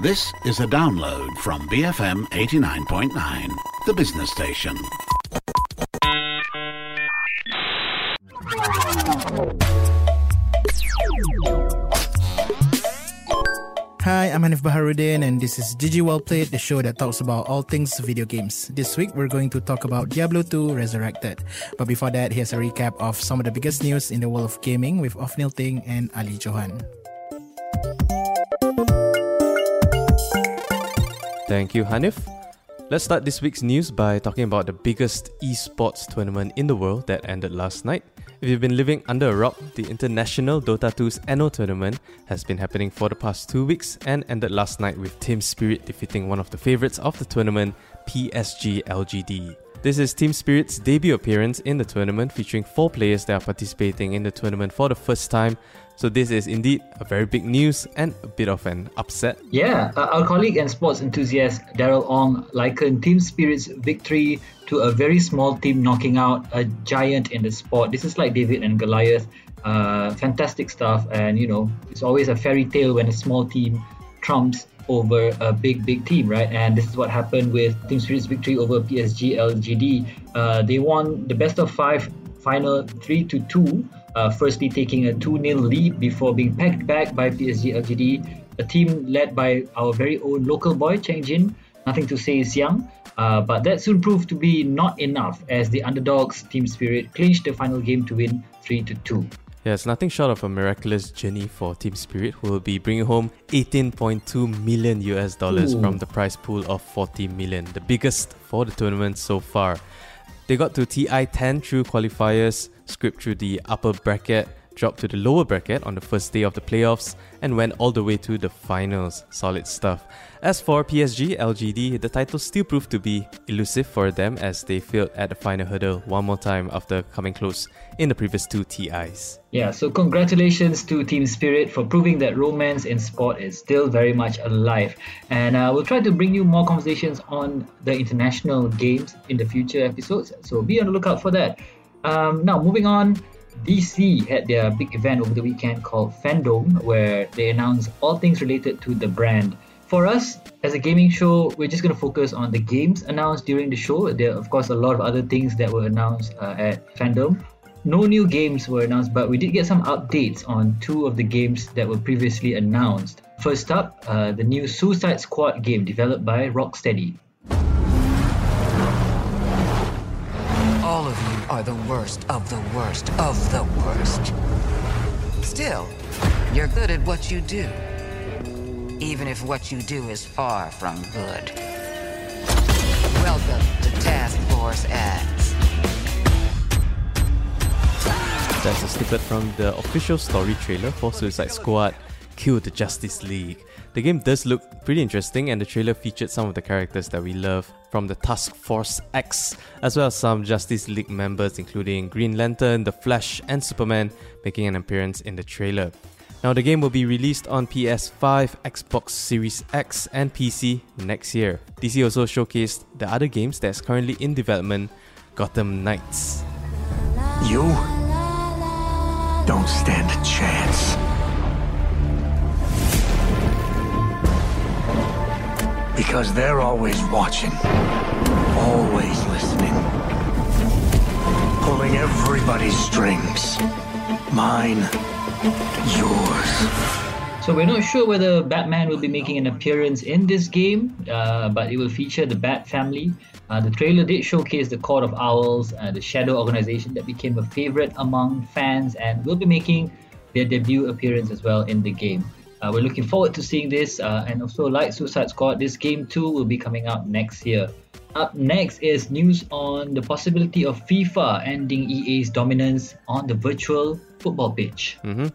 This is a download from BFM 89.9, the business station. Hi, I'm Hanif Baharudin, and this is GG Well Played, the show that talks about all things video games. This week, we're going to talk about Diablo 2 Resurrected. But before that, here's a recap of some of the biggest news in the world of gaming with Ofnil Ting and Ali Johan. Thank you, Hanif. Let's start this week's news by talking about the biggest esports tournament in the world that ended last night. If you've been living under a rock, the International Dota 2's annual tournament has been happening for the past two weeks and ended last night with Team Spirit defeating one of the favourites of the tournament, PSG LGD. This is Team Spirit's debut appearance in the tournament, featuring four players that are participating in the tournament for the first time. So this is indeed a very big news and a bit of an upset. Yeah, uh, our colleague and sports enthusiast Daryl Ong likened Team Spirit's victory to a very small team knocking out a giant in the sport. This is like David and Goliath. Uh, fantastic stuff, and you know, it's always a fairy tale when a small team trumps over a big, big team, right? And this is what happened with Team Spirit's victory over PSG LGD. Uh, they won the best of five final 3 to 2, uh, firstly taking a 2 0 lead before being packed back by PSG LGD, a team led by our very own local boy, Cheng Jin. Nothing to say is young. Uh, but that soon proved to be not enough as the underdogs Team Spirit clinched the final game to win 3 to 2. Yeah, it's nothing short of a miraculous journey for Team Spirit, who will be bringing home 18.2 million US dollars from the prize pool of 40 million, the biggest for the tournament so far. They got to TI 10 through qualifiers, scraped through the upper bracket, dropped to the lower bracket on the first day of the playoffs, and went all the way to the finals. Solid stuff. As for PSG LGD, the title still proved to be elusive for them as they failed at the final hurdle one more time after coming close in the previous two TIs. Yeah, so congratulations to Team Spirit for proving that romance in sport is still very much alive. And uh, we'll try to bring you more conversations on the international games in the future episodes, so be on the lookout for that. Um, now, moving on, DC had their big event over the weekend called FanDome, where they announced all things related to the brand. For us, as a gaming show, we're just going to focus on the games announced during the show. There are, of course, a lot of other things that were announced uh, at FanDome. No new games were announced, but we did get some updates on two of the games that were previously announced. First up, uh, the new Suicide Squad game developed by Rocksteady. You are the worst of the worst of the worst. Still, you're good at what you do even if what you do is far from good. Welcome to Task Force X. That's a snippet from the official story trailer for Suicide Squad Kill the Justice League. The game does look pretty interesting, and the trailer featured some of the characters that we love from the Task Force X, as well as some Justice League members, including Green Lantern, The Flash, and Superman, making an appearance in the trailer. Now, the game will be released on PS5, Xbox Series X, and PC next year. DC also showcased the other games that's currently in development Gotham Knights. You don't stand a chance. Because they're always watching, always listening, pulling everybody's strings. Mine yours. So we're not sure whether Batman will be making an appearance in this game, uh, but it will feature the Bat family. Uh, the trailer did showcase the Court of Owls, uh, the Shadow organization that became a favorite among fans, and will be making their debut appearance as well in the game. Uh, we're looking forward to seeing this, uh, and also like Suicide Squad, this game too will be coming out next year. Up next is news on the possibility of FIFA ending EA's dominance on the virtual football pitch. Mm-hmm.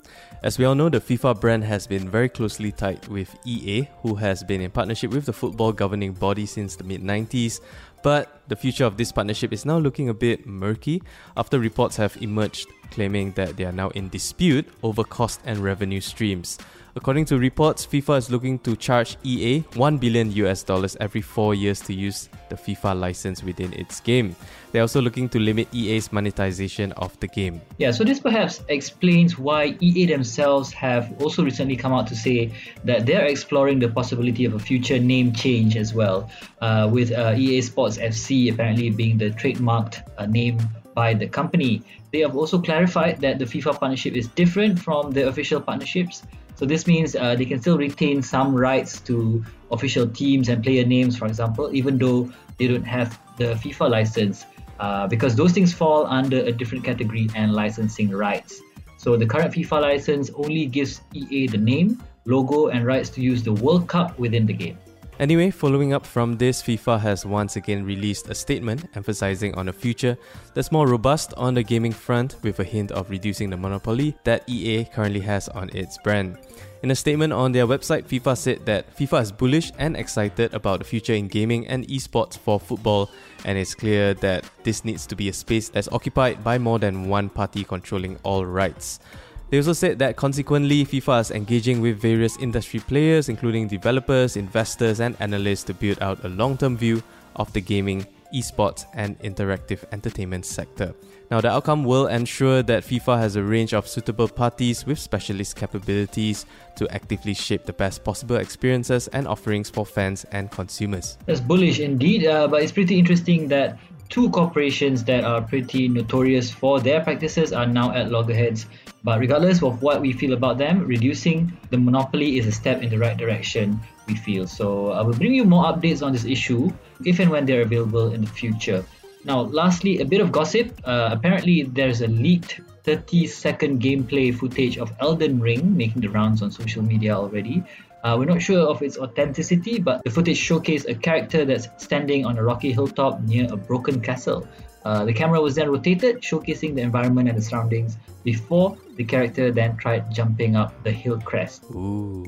As we all know, the FIFA brand has been very closely tied with EA, who has been in partnership with the football governing body since the mid 90s. But the future of this partnership is now looking a bit murky after reports have emerged claiming that they are now in dispute over cost and revenue streams. According to reports, FIFA is looking to charge EA 1 billion US dollars every 4 years to use the FIFA license within its game. They're also looking to limit EA's monetization of the game. Yeah, so this perhaps explains why EA themselves have also recently come out to say that they're exploring the possibility of a future name change as well, uh, with uh, EA Sports FC apparently being the trademarked uh, name by the company. They have also clarified that the FIFA partnership is different from the official partnerships. So this means uh, they can still retain some rights to official teams and player names, for example, even though they don't have the FIFA license, uh, because those things fall under a different category and licensing rights. So the current FIFA license only gives EA the name, logo, and rights to use the World Cup within the game. Anyway, following up from this, FIFA has once again released a statement emphasizing on a future that's more robust on the gaming front with a hint of reducing the monopoly that EA currently has on its brand. In a statement on their website, FIFA said that FIFA is bullish and excited about the future in gaming and esports for football, and it's clear that this needs to be a space that's occupied by more than one party controlling all rights. They also said that consequently, FIFA is engaging with various industry players, including developers, investors, and analysts, to build out a long term view of the gaming, esports, and interactive entertainment sector. Now, the outcome will ensure that FIFA has a range of suitable parties with specialist capabilities to actively shape the best possible experiences and offerings for fans and consumers. That's bullish indeed, uh, but it's pretty interesting that two corporations that are pretty notorious for their practices are now at loggerheads. But regardless of what we feel about them, reducing the monopoly is a step in the right direction, we feel. So I will bring you more updates on this issue if and when they're available in the future. Now, lastly, a bit of gossip. Uh, apparently, there's a leaked 30 second gameplay footage of Elden Ring making the rounds on social media already. Uh, we're not sure of its authenticity, but the footage showcased a character that's standing on a rocky hilltop near a broken castle. Uh, the camera was then rotated, showcasing the environment and the surroundings before the character then tried jumping up the hill crest. Ooh.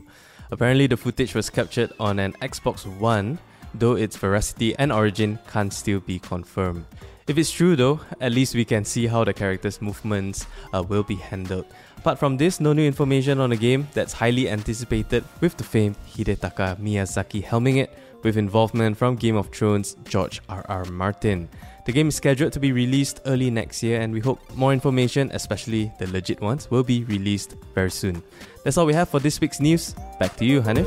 Apparently, the footage was captured on an Xbox One, though its veracity and origin can't still be confirmed. If it's true though, at least we can see how the character's movements uh, will be handled. Apart from this, no new information on the game that's highly anticipated with the famed Hidetaka Miyazaki helming it, with involvement from Game of Thrones George R.R. Martin. The game is scheduled to be released early next year, and we hope more information, especially the legit ones, will be released very soon. That's all we have for this week's news. Back to you, Hanif.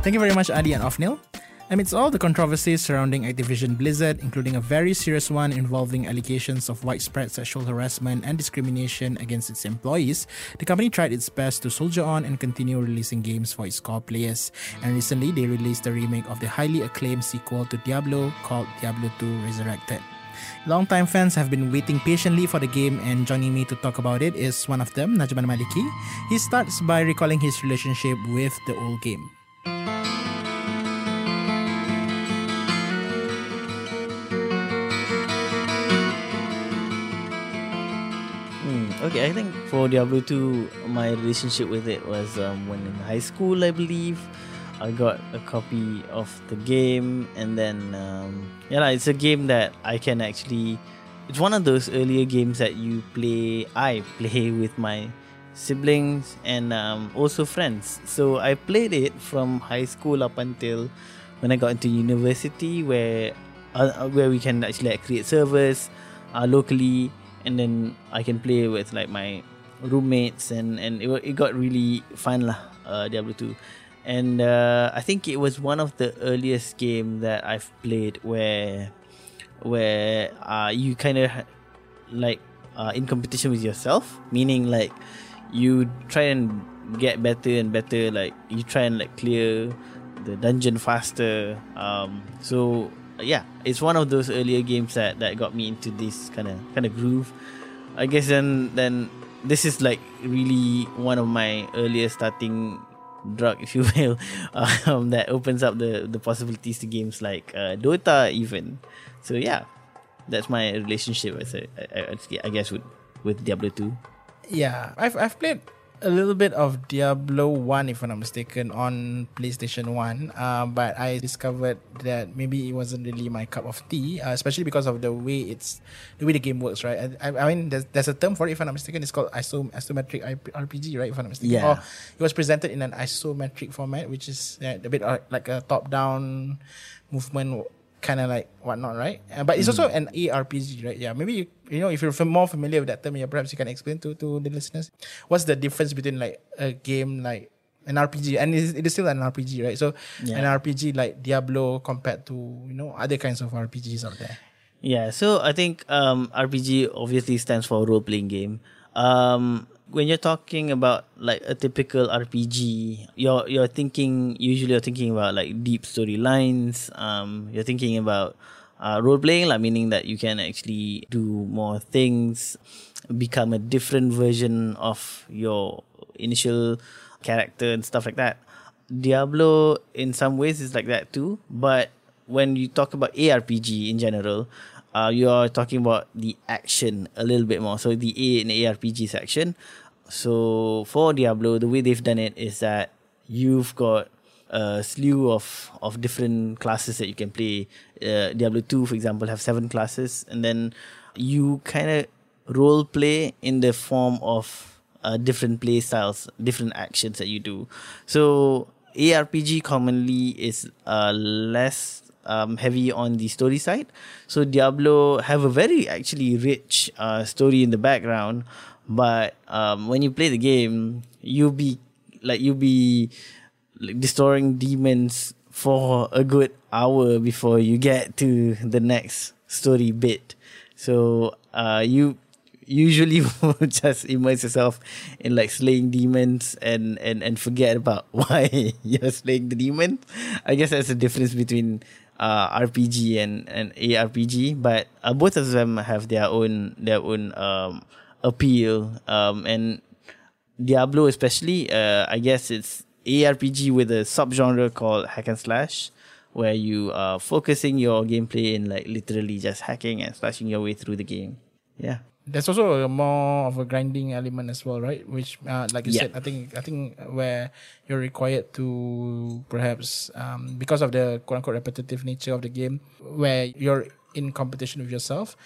Thank you very much, Adi and Ofnil. Amidst all the controversies surrounding Activision Blizzard, including a very serious one involving allegations of widespread sexual harassment and discrimination against its employees, the company tried its best to soldier on and continue releasing games for its core players. And recently, they released a remake of the highly acclaimed sequel to Diablo called Diablo 2 Resurrected. Longtime fans have been waiting patiently for the game, and joining me to talk about it is one of them, Najman Maliki. He starts by recalling his relationship with the old game. Okay, I think for Diablo 2, my relationship with it was um, when in high school, I believe. I got a copy of the game, and then um, yeah, it's a game that I can actually. It's one of those earlier games that you play. I play with my siblings and um, also friends. So I played it from high school up until when I got into university, where uh, where we can actually like, create servers uh, locally and then I can play with like my roommates and and it, it got really fun lah uh, Diablo 2 and uh, I think it was one of the earliest game that I've played where where uh, you kind of like uh, in competition with yourself. Meaning like you try and get better and better like you try and like clear the dungeon faster um, so yeah, it's one of those earlier games that, that got me into this kind of kind of groove. I guess then then this is like really one of my earlier starting drug, if you will, um, that opens up the the possibilities to games like uh, Dota even. So yeah, that's my relationship. I, I, I guess with with Diablo two. Yeah, I've I've played a little bit of Diablo 1, if I'm not mistaken, on PlayStation 1. Uh, but I discovered that maybe it wasn't really my cup of tea, uh, especially because of the way it's the way the game works, right? I, I, I mean, there's, there's a term for it, if I'm not mistaken. It's called iso, isometric RPG, right? If I'm not mistaken. Yeah. Or it was presented in an isometric format, which is yeah, a bit uh, like a top down movement kind of like whatnot, right? Uh, but it's also an ARPG, right? Yeah, maybe you, you know if you're more familiar with that term, yeah, perhaps you can explain to to the listeners what's the difference between like a game like an RPG and it is, still an RPG, right? So Yeah. an RPG like Diablo compared to you know other kinds of RPGs out there. Yeah, so I think um, RPG obviously stands for role playing game. Um, when you're talking about like a typical RPG, you're you're thinking usually you're thinking about like deep storylines. Um, you're thinking about uh, role playing, like meaning that you can actually do more things, become a different version of your initial character and stuff like that. Diablo, in some ways, is like that too. But when you talk about ARPG in general, uh, you are talking about the action a little bit more. So the A in ARPG section. So for Diablo, the way they've done it is that you've got a slew of of different classes that you can play. Uh, Diablo two, for example, have seven classes, and then you kind of role play in the form of uh, different play styles, different actions that you do. So ARPG commonly is uh, less um, heavy on the story side. So Diablo have a very actually rich uh, story in the background, but um, when you play the game, you'll be like you'll be like destroying demons for a good hour before you get to the next story bit. So uh, you usually just immerse yourself in like slaying demons and and and forget about why you're slaying the demon. I guess that's the difference between uh, RPG and and ARPG, but uh, both of them have their own their own um, appeal. Um, and Diablo, especially, uh, I guess it's ARPG with a subgenre called hack and slash, where you are focusing your gameplay in like literally just hacking and slashing your way through the game. Yeah. There's also a more of a grinding element as well, right? Which, uh, like you Yeah. said, I think I think where you're required to perhaps um, because of the quote unquote repetitive nature of the game, where you're in competition with yourself.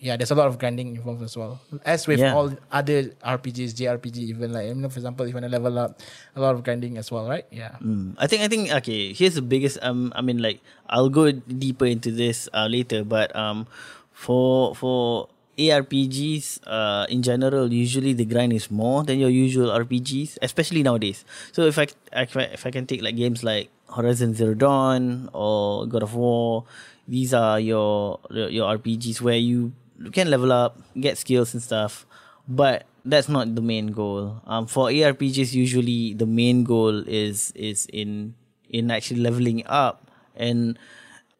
Yeah, there's a lot of grinding involved as well. As with Yeah. all other RPGs, JRPG, even like you know, for example, if you want to level up, a lot of grinding as well, right? Yeah. Mm. I think I think okay. Here's the biggest. Um, I mean, like I'll go deeper into this uh, later, but um, for for ARPGs uh in general, usually the grind is more than your usual RPGs, especially nowadays. So if I if I, if I can take like games like Horizon Zero Dawn or God of War, these are your your RPGs where you can level up, get skills and stuff, but that's not the main goal. Um, for ARPGs, usually the main goal is is in in actually leveling up, and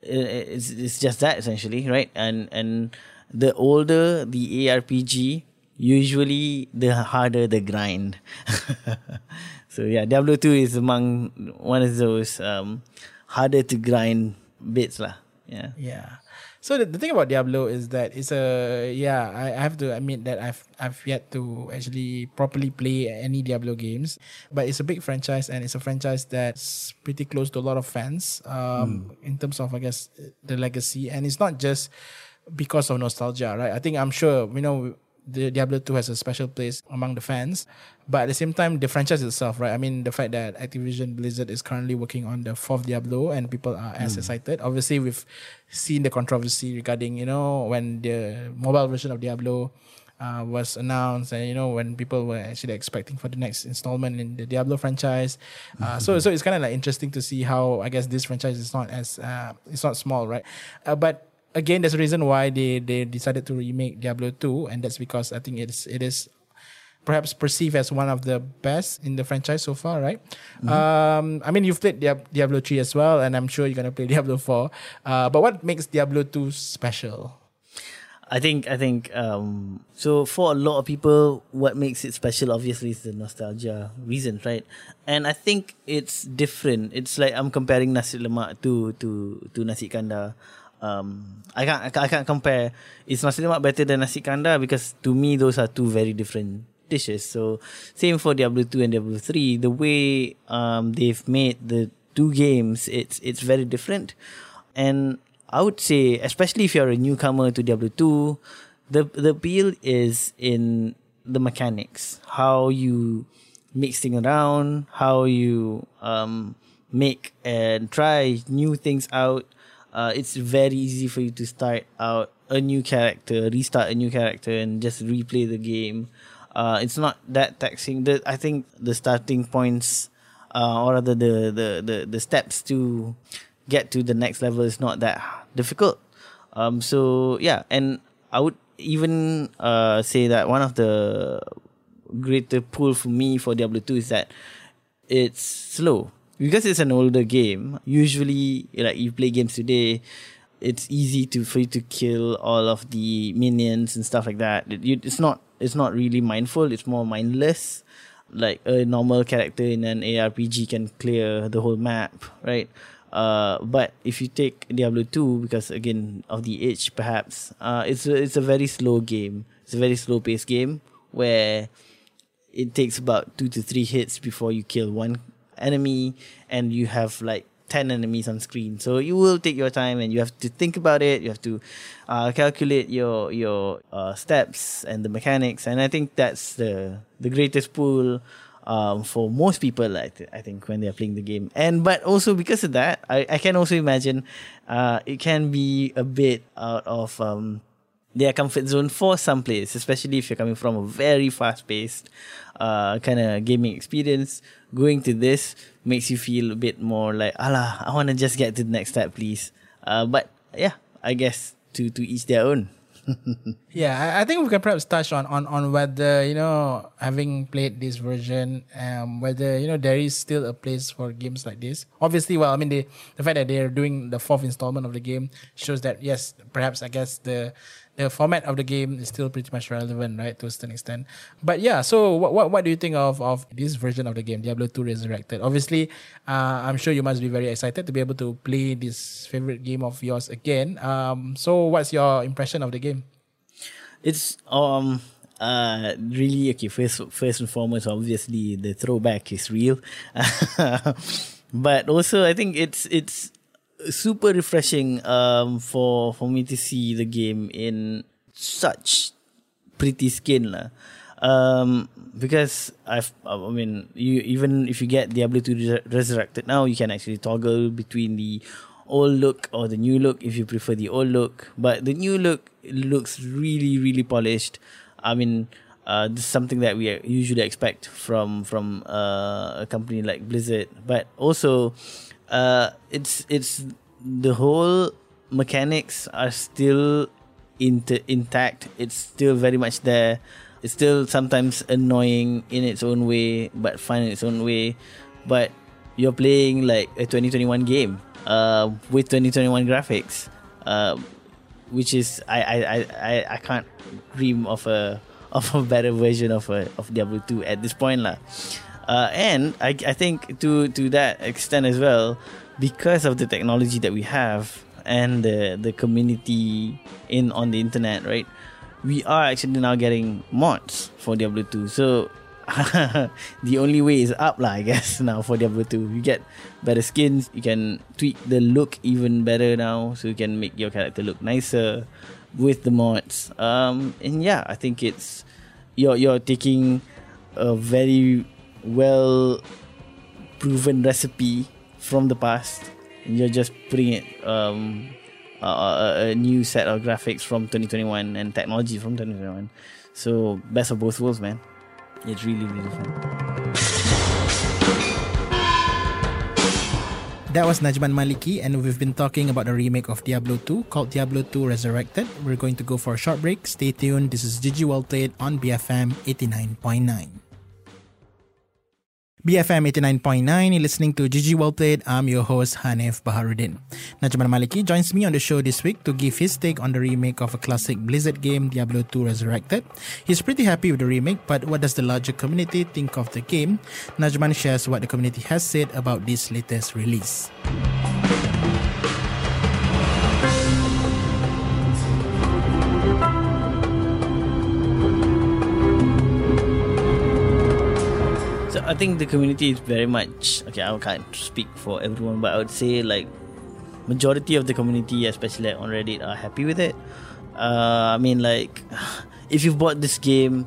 it's it's just that essentially, right? And and the older the ARPG, usually the harder the grind. so yeah, Diablo two is among one of those um, harder to grind bits lah. Yeah. Yeah. So the, the thing about Diablo is that it's a yeah I, I have to admit that I've I've yet to actually properly play any Diablo games, but it's a big franchise and it's a franchise that's pretty close to a lot of fans um, in terms of I guess the legacy and it's not just because of nostalgia, right? I think I'm sure you know the Diablo 2 has a special place among the fans. But at the same time, the franchise itself, right? I mean, the fact that Activision Blizzard is currently working on the fourth Diablo and people are as excited. Obviously, we've seen the controversy regarding, you know, when the mobile version of Diablo uh, was announced and, you know, when people were actually expecting for the next installment in the Diablo franchise. Uh, so, so it's kind of like interesting to see how, I guess, this franchise is not as, uh, it's not small, right? Uh, but again, there's a reason why they they decided to remake Diablo 2, and that's because I think it's it is perhaps perceived as one of the best in the franchise so far, right? Um, I mean, you've played Diablo 3 as well, and I'm sure you're gonna play Diablo 4. Uh, but what makes Diablo 2 special? I think I think um so for a lot of people what makes it special obviously is the nostalgia reason, right? And I think it's different. It's like I'm comparing nasi lemak to to to nasi kandar. Um I can't I can't, compare is nasi lemak better than nasi kandar because to me those are two very different dishes. So same for Diablo 2 and Diablo 3. The way um, they've made the two games, it's it's very different. And I would say, especially if you're a newcomer to Diablo 2, the the appeal is in the mechanics, how you mix things around, how you um, make and try new things out. Uh, it's very easy for you to start out a new character, restart a new character, and just replay the game. Uh, it's not that taxing. The, I think the starting points, uh, or rather the, the, the, the steps to get to the next level is not that difficult. Um, so yeah, and I would even uh, say that one of the greater pull for me for Diablo 2 is that it's slow because it's an older game. Usually, like you play games today, it's easy to for you to kill all of the minions and stuff like that. It, you, it's not it's not really mindful. It's more mindless. Like a normal character in an ARPG can clear the whole map, right? Uh, but if you take Diablo 2, because again of the age, perhaps uh, it's a, it's a very slow game. It's a very slow paced game where it takes about two to three hits before you kill one enemy, and you have like 10 enemies on screen. So you will take your time and you have to think about it. You have to uh, calculate your your uh, steps and the mechanics. And i think that's the the greatest pull um, for most people I, th- I think when they're playing the game. And but also because of that i, I can also imagine uh, it can be a bit out of um, their comfort zone for some players, especially if you're coming from a very fast paced uh, kind of gaming experience. Going to this makes you feel a bit more like, Allah, I want to just get to the next step, please. Uh, but yeah, I guess to, to each their own. yeah, I, I, think we can perhaps touch on, on, on whether, you know, having played this version, um, whether, you know, there is still a place for games like this. Obviously, well, I mean, the, the fact that they're doing the fourth installment of the game shows that, yes, perhaps, I guess, the the format of the game is still pretty much relevant, right, to a certain extent. But yeah, so what what, what do you think of, of this version of the game, Diablo 2 Resurrected? Obviously, uh, I'm sure you must be very excited to be able to play this favorite game of yours again. Um, so what's your impression of the game? It's um uh really okay. First first and foremost, obviously the throwback is real, but also I think it's it's super refreshing um for for me to see the game in such pretty skin lah. Um, because I've, I mean, you even if you get Diablo 2 Resurrected now, you can actually toggle between the old look or the new look if you prefer the old look. But the new look looks really, really polished. I mean, uh, this is something that we usually expect from from uh, a company like Blizzard. But also, uh, it's it's the whole mechanics are still inter- intact. It's still very much there. It's still sometimes annoying in its own way, but fun in its own way. But you're playing like a 2021 game uh, with 2021 graphics, uh, which is I, I, I, I can't dream of a of a better version of a, of Diablo 2 at this point lah. Uh, and I, I think to to that extent as well, because of the technology that we have and the the community in on the internet, right? We are actually now getting mods for Diablo 2. So the only way is up lah, I guess now for Diablo 2. You get better skins, you can tweak the look even better now, so you can make your character look nicer with the mods. Um, and yeah, I think it's you're you're taking a very well proven recipe from the past and you're just putting it um, a, a, new set of graphics from 2021 and technology from 2021 so best of both worlds man it's really really fun That was Najman Maliki, and we've been talking about the remake of Diablo 2 called Diablo 2 Resurrected. We're going to go for a short break. Stay tuned. This is GG Well Played on BFM 89.9. BFM 89.9, you're listening to GG Well Played. I'm your host, Hanif Baharuddin. Najman Maliki joins me on the show this week to give his take on the remake of a classic Blizzard game, Diablo 2 Resurrected. He's pretty happy with the remake, but what does the larger community think of the game? Najman shares what the community has said about this latest release. I think the community is very much okay. I can't speak for everyone, but I would say like majority of the community, especially on Reddit, are happy with it. Uh, I mean, like if you bought this game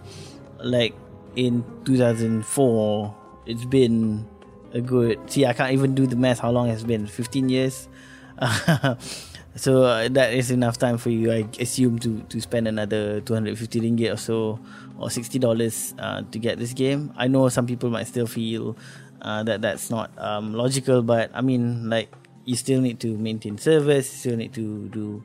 like in 2004, it's been a good. See, I can't even do the math. How long has been? 15 years. so uh, that is enough time for you, I assume, to to spend another 250 ringgit or so, or 60 dollars uh, to get this game. I know some people might still feel uh, that that's not um, logical, but I mean, like you still need to maintain service, you still need to do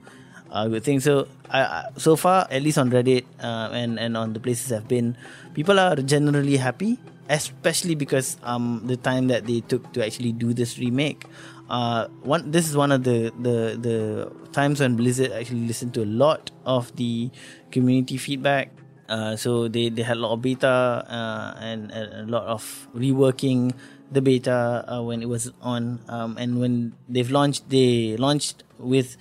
uh, good things. So, uh, so far, at least on Reddit uh, and and on the places I've been, people are generally happy, especially because um the time that they took to actually do this remake. Uh, one this is one of the the the times when Blizzard actually listened to a lot of the community feedback. Uh, so they, they had a lot of beta uh, and, a lot of reworking the beta uh, when it was on um, and when they've launched they launched with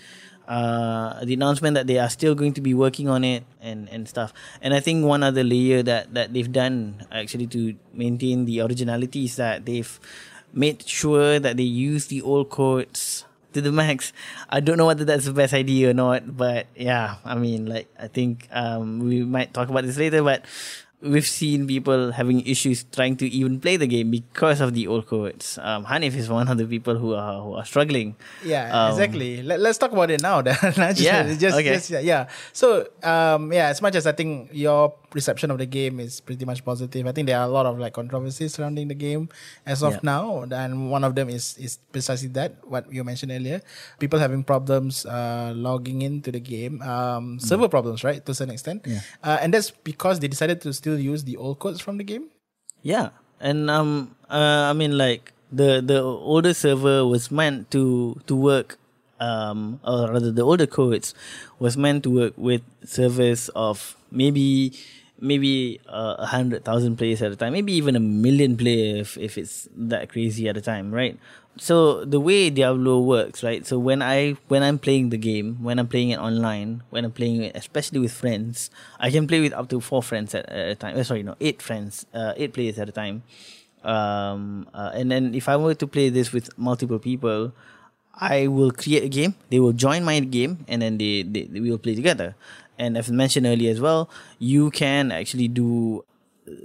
uh, the announcement that they are still going to be working on it and, and stuff. And I think one other layer that, that they've done actually to maintain the originality is that they've made sure that they use the old codes to the max. I don't know whether that's the best idea or not, but yeah, I mean, like, I think um, we might talk about this later, but we've seen people having issues trying to even play the game because of the old codes. Um, Hanif is one of the people who are who are struggling. Yeah, Um, exactly. Let, let's talk about it now. then. Just, Yeah, just, okay. just- yeah. So, um, yeah, as much as I think your reception of the game is pretty much positive, I think there are a lot of like controversies surrounding the game as of Yeah. now, and one of them is is precisely that what you mentioned earlier. People having problems uh, logging into the game, um, server problems, right, to some extent, Yeah. uh, and that's because they decided to still use the old codes from the game. Yeah, and um, uh, I mean like the the older server was meant to to work, um, or rather the older codes was meant to work with servers of maybe maybe uh, a hundred thousand players at a time, maybe even a million players if, if it's that crazy at a time, right? So the way Diablo works, right? So when I when I'm playing the game, when I'm playing it online, when I'm playing it, especially with friends, I can play with up to four friends at, at a time. Uh, sorry, no, eight friends, uh, eight players at a time. Um, uh, and then if I were to play this with multiple people, I will create a game. They will join my game, and then they, they, they will play together. And as mentioned earlier as well, you can actually do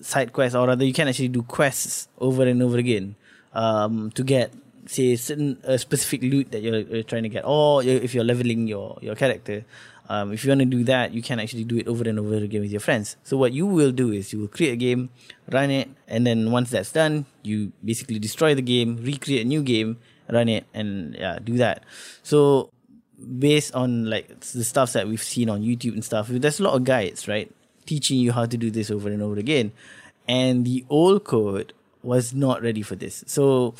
side quests, or rather, you can actually do quests over and over again um, to get say certain a specific loot that you're, you're trying to get, or you- if you're leveling your your character. Um, if you want to do that, you can actually do it over and over again with your friends. So what you will do is you will create a game, run it, and then once that's done, you basically destroy the game, recreate a new game, run it, and yeah, do that. So based on like the stuff that we've seen on YouTube and stuff, there's a lot of guides, right? Teaching you how to do this over and over again. And the old code was not ready for this. So,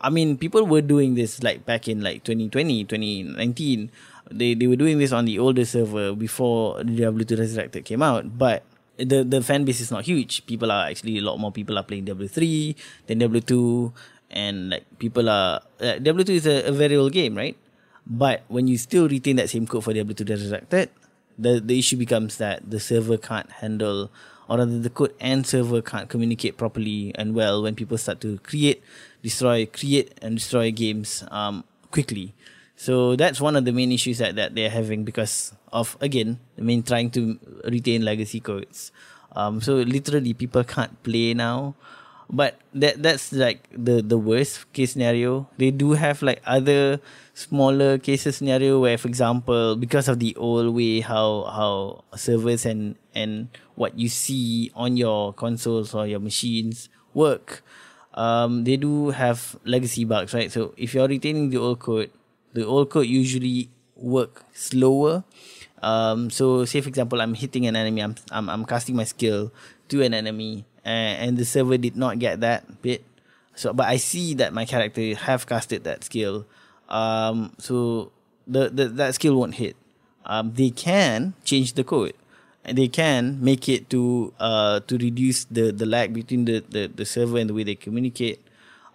I mean, people were doing this like back in like 2020, 2019. They, they were doing this on the older server before Diablo 2 Resurrected came out. But the, the fan base is not huge. People are actually, a lot more people are playing Diablo 3 than Diablo 2. And like people are, uh, Diablo 2 is a, a very old game, right? But when you still retain that same code for Diablo 2 Resurrected, the, the issue becomes that the server can't handle, or rather the code and server can't communicate properly and well when people start to create, destroy, create and destroy games um, quickly. So that's one of the main issues that, that they're having because of, again, I mean, trying to retain legacy codes. Um, so literally people can't play now but that that's like the the worst case scenario. They do have like other smaller cases scenario where for example because of the old way how how servers and and what you see on your consoles or your machines work um they do have legacy bugs right? So if you're retaining the old code the old code usually work slower. Um, so say for example, I'm hitting an enemy, I'm, I'm, I'm casting my skill to an enemy and, and the server did not get that bit. So, but I see that my character have casted that skill. Um, so the, the, that skill won't hit. Um, they can change the code they can make it to, uh, to reduce the, the lag between the, the, the server and the way they communicate.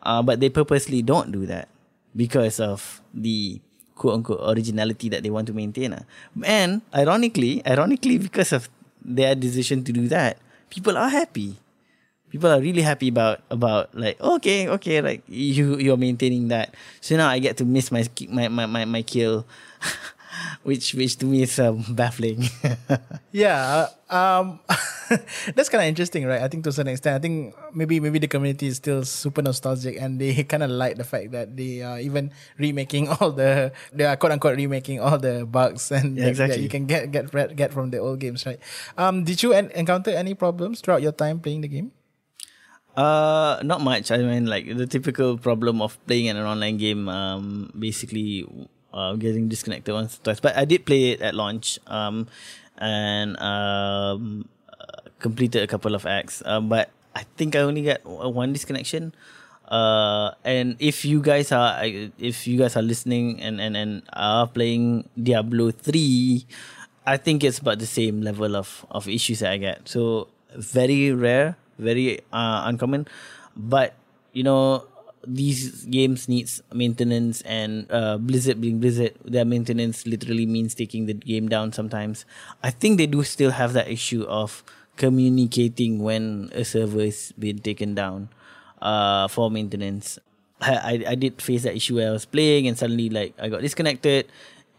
Uh, but they purposely don't do that because of the quote unquote originality that they want to maintain. ah. And ironically, ironically, because of their decision to do that, people are happy. People are really happy about about like okay, okay, like you you're maintaining that. So now I get to miss my my my my, my kill. which which to me is um, baffling. yeah, um, that's kind of interesting, right? I think to a certain extent, I think maybe maybe the community is still super nostalgic, and they kind of like the fact that they are even remaking all the they are quote unquote remaking all the bugs and Yeah, exactly. that you can get get get from the old games, right? Um, did you en- encounter any problems throughout your time playing the game? Uh, not much. I mean, like the typical problem of playing an online game. Um, basically, uh, getting disconnected once or twice. But I did play it at launch. Um, and um, uh, completed a couple of acts. Um, but I think I only got one disconnection. Uh, and if you guys are, if you guys are listening and and and are playing Diablo three, I think it's about the same level of of issues that I get. So very rare, very uh, uncommon, but you know these games needs maintenance and uh, Blizzard being Blizzard, their maintenance literally means taking the game down sometimes. I think they do still have that issue of communicating when a server is being taken down uh, for maintenance. I, I, I did face that issue where I was playing and suddenly like I got disconnected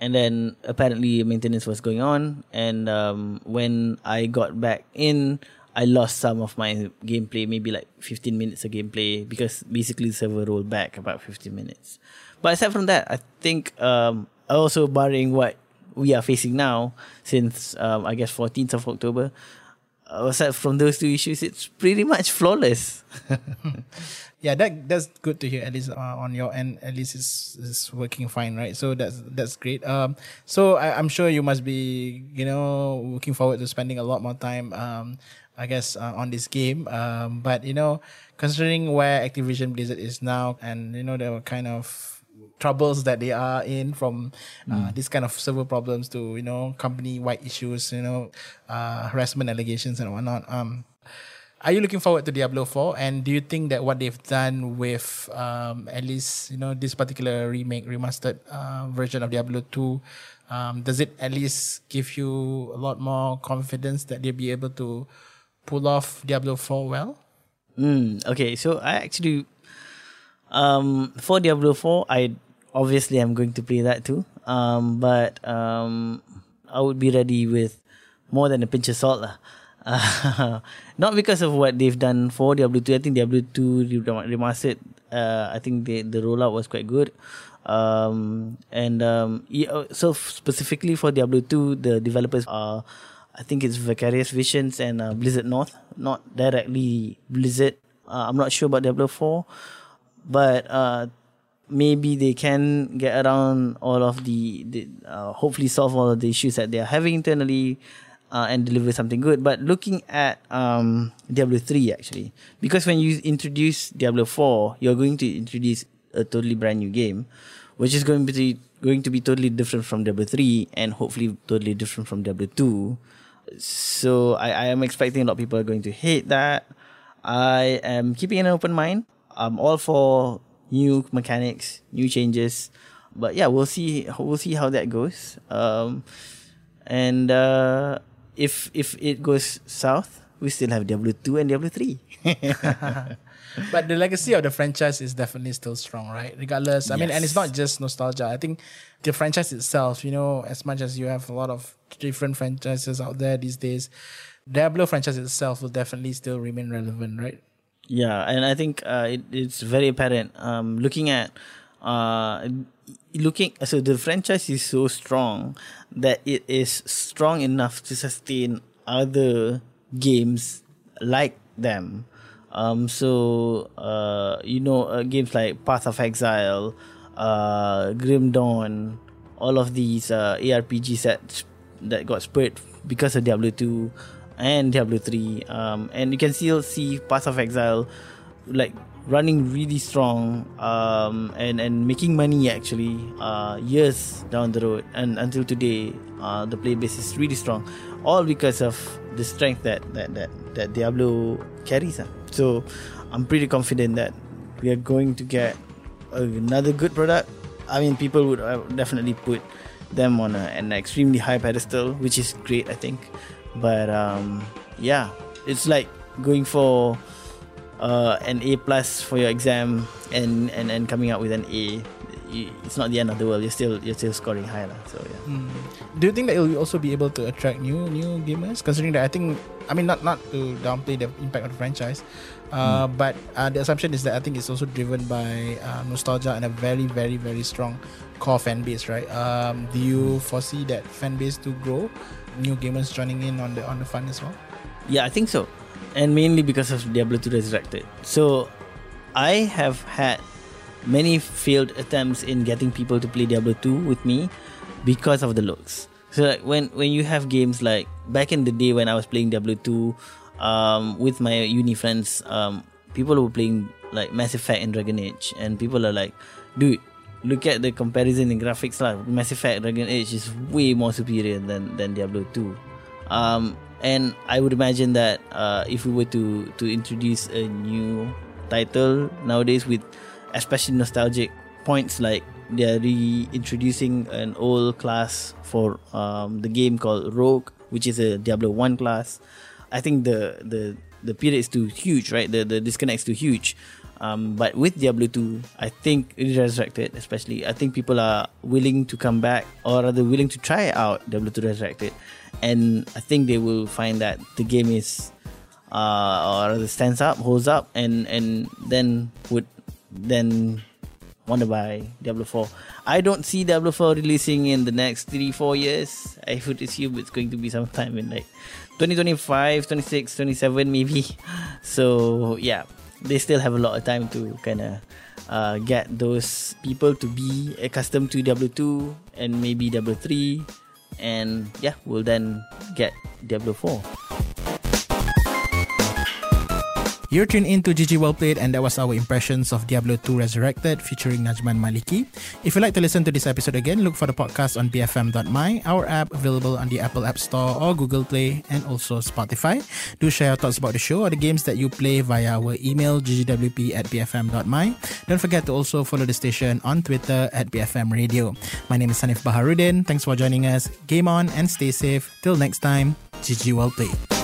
and then apparently maintenance was going on and um, when I got back in I lost some of my gameplay, maybe like 15 minutes of gameplay because basically the server rolled back about 15 minutes. But aside from that, I think um, also barring what we are facing now since um, I guess 14th of October, uh, aside from those two issues, it's pretty much flawless. Yeah, that that's good to hear. At least uh, on your end, at least it's, it's working fine, right? So that's that's great. Um, so I, I'm sure you must be, you know, looking forward to spending a lot more time. Um, I guess uh, on this game. Um, but you know, considering where Activision Blizzard is now, and you know the kind of troubles that they are in from uh, this kind of server problems to you know company wide issues, you know, uh, harassment allegations and whatnot. Um, are you looking forward to Diablo 4? And do you think that what they've done with um, at least you know this particular remake remastered uh, version of Diablo 2 um, does it at least give you a lot more confidence that they'll be able to pull off Diablo 4 well? Mm, okay, so I actually um for Diablo 4 I obviously I'm going to play that too. Um but um I would be ready with more than a pinch of salt lah. Uh, not because of what they've done for Diablo 2. I think Diablo 2 remastered uh I think the the rollout was quite good. Um and um so specifically for Diablo 2 the developers are I think it's Vicarious Visions and uh, Blizzard North, not directly Blizzard. Uh, I'm not sure about Diablo 4, but uh, maybe they can get around all of the, the uh, hopefully solve all of the issues that they are having internally uh, and deliver something good. But looking at um, Diablo 3 actually, because when you introduce Diablo 4, you're going to introduce a totally brand new game, which is going to be going to be totally different from Diablo 3 and hopefully totally different from Diablo 2 so I, I am expecting a lot of people are going to hate that. I am keeping an open mind. I'm all for new mechanics, new changes, but yeah, we'll see. We'll see how that goes. Um, and uh, if if it goes south, we still have Diablo two and Diablo three. but the legacy of the franchise is definitely still strong, right? Regardless, I mean, and it's not just nostalgia. I think the franchise itself, you know, as much as you have a lot of different franchises out there these days, Diablo franchise itself will definitely still remain relevant, right? Yeah, and I think uh, it, it's very apparent. Um, looking at uh, looking so the franchise is so strong that it is strong enough to sustain other games like them. Um, so uh, you know uh, games like Path of Exile, uh, Grim Dawn, all of these uh, ARPGs that that got spread because of Diablo two and Diablo 3 um, and you can still see Path of Exile like running really strong um, and and making money actually uh, years down the road. And until today uh, the play base is really strong. All because of the strength that that that, that Diablo carries uh. so I'm pretty confident that we are going to get another good product. I mean people would uh, definitely put them on a, an extremely high pedestal which is great I think. But um, yeah, it's like going for uh, an A plus for your exam and, and and coming out with an A, it's not the end of the world. You're still you're still scoring high, lah. So yeah. Mm. Do you think that you'll also be able to attract new new gamers? Considering that I think I mean not not to downplay the impact of the franchise, uh, mm. but uh, the assumption is that I think it's also driven by uh, nostalgia and a very very very strong core fan base, right? Um, do you foresee that fan base to grow? New gamers joining in on the on the fun as well. Yeah, I think so, and mainly because of Diablo 2 Resurrected. So, I have had many failed attempts in getting people to play Diablo 2 with me because of the looks. So like when when you have games like back in the day when I was playing Diablo 2 um, with my uni friends, um, people were playing like Mass Effect and Dragon Age, and people are like, dude, look at the comparison in graphics lah. Mass Effect Dragon Age is way more superior than than Diablo 2. Um, and I would imagine that uh, if we were to to introduce a new title nowadays with especially nostalgic points like they're reintroducing an old class for um, the game called Rogue, which is a Diablo One class. I think the the the period is too huge, right? The the disconnect is too huge. Um, but with Diablo 2, I think Resurrected, especially, I think people are willing to come back or rather willing to try out Diablo 2 Resurrected, and I think they will find that the game is uh, or rather stands up, holds up, and and then would then to buy Diablo 4. I don't see Diablo 4 releasing in the next 3 4 years. I would assume it's going to be sometime in like 2025, 26, 27 maybe. So, yeah, they still have a lot of time to kind of uh, get those people to be accustomed to Diablo 2 and maybe Diablo 3 and yeah, we'll then get Diablo 4. You're tuned in to GG Well Played, and that was our impressions of Diablo 2 Resurrected featuring Najman Maliki. If you'd like to listen to this episode again, look for the podcast on bfm.my, our app available on the Apple App Store or Google Play, and also Spotify. Do share your thoughts about the show or the games that you play via our email ggwp at bfm.my. Don't forget to also follow the station on Twitter at BFM Radio. My name is Sanif Baharudin. Thanks for joining us. Game on and stay safe. Till next time, GG Well Played.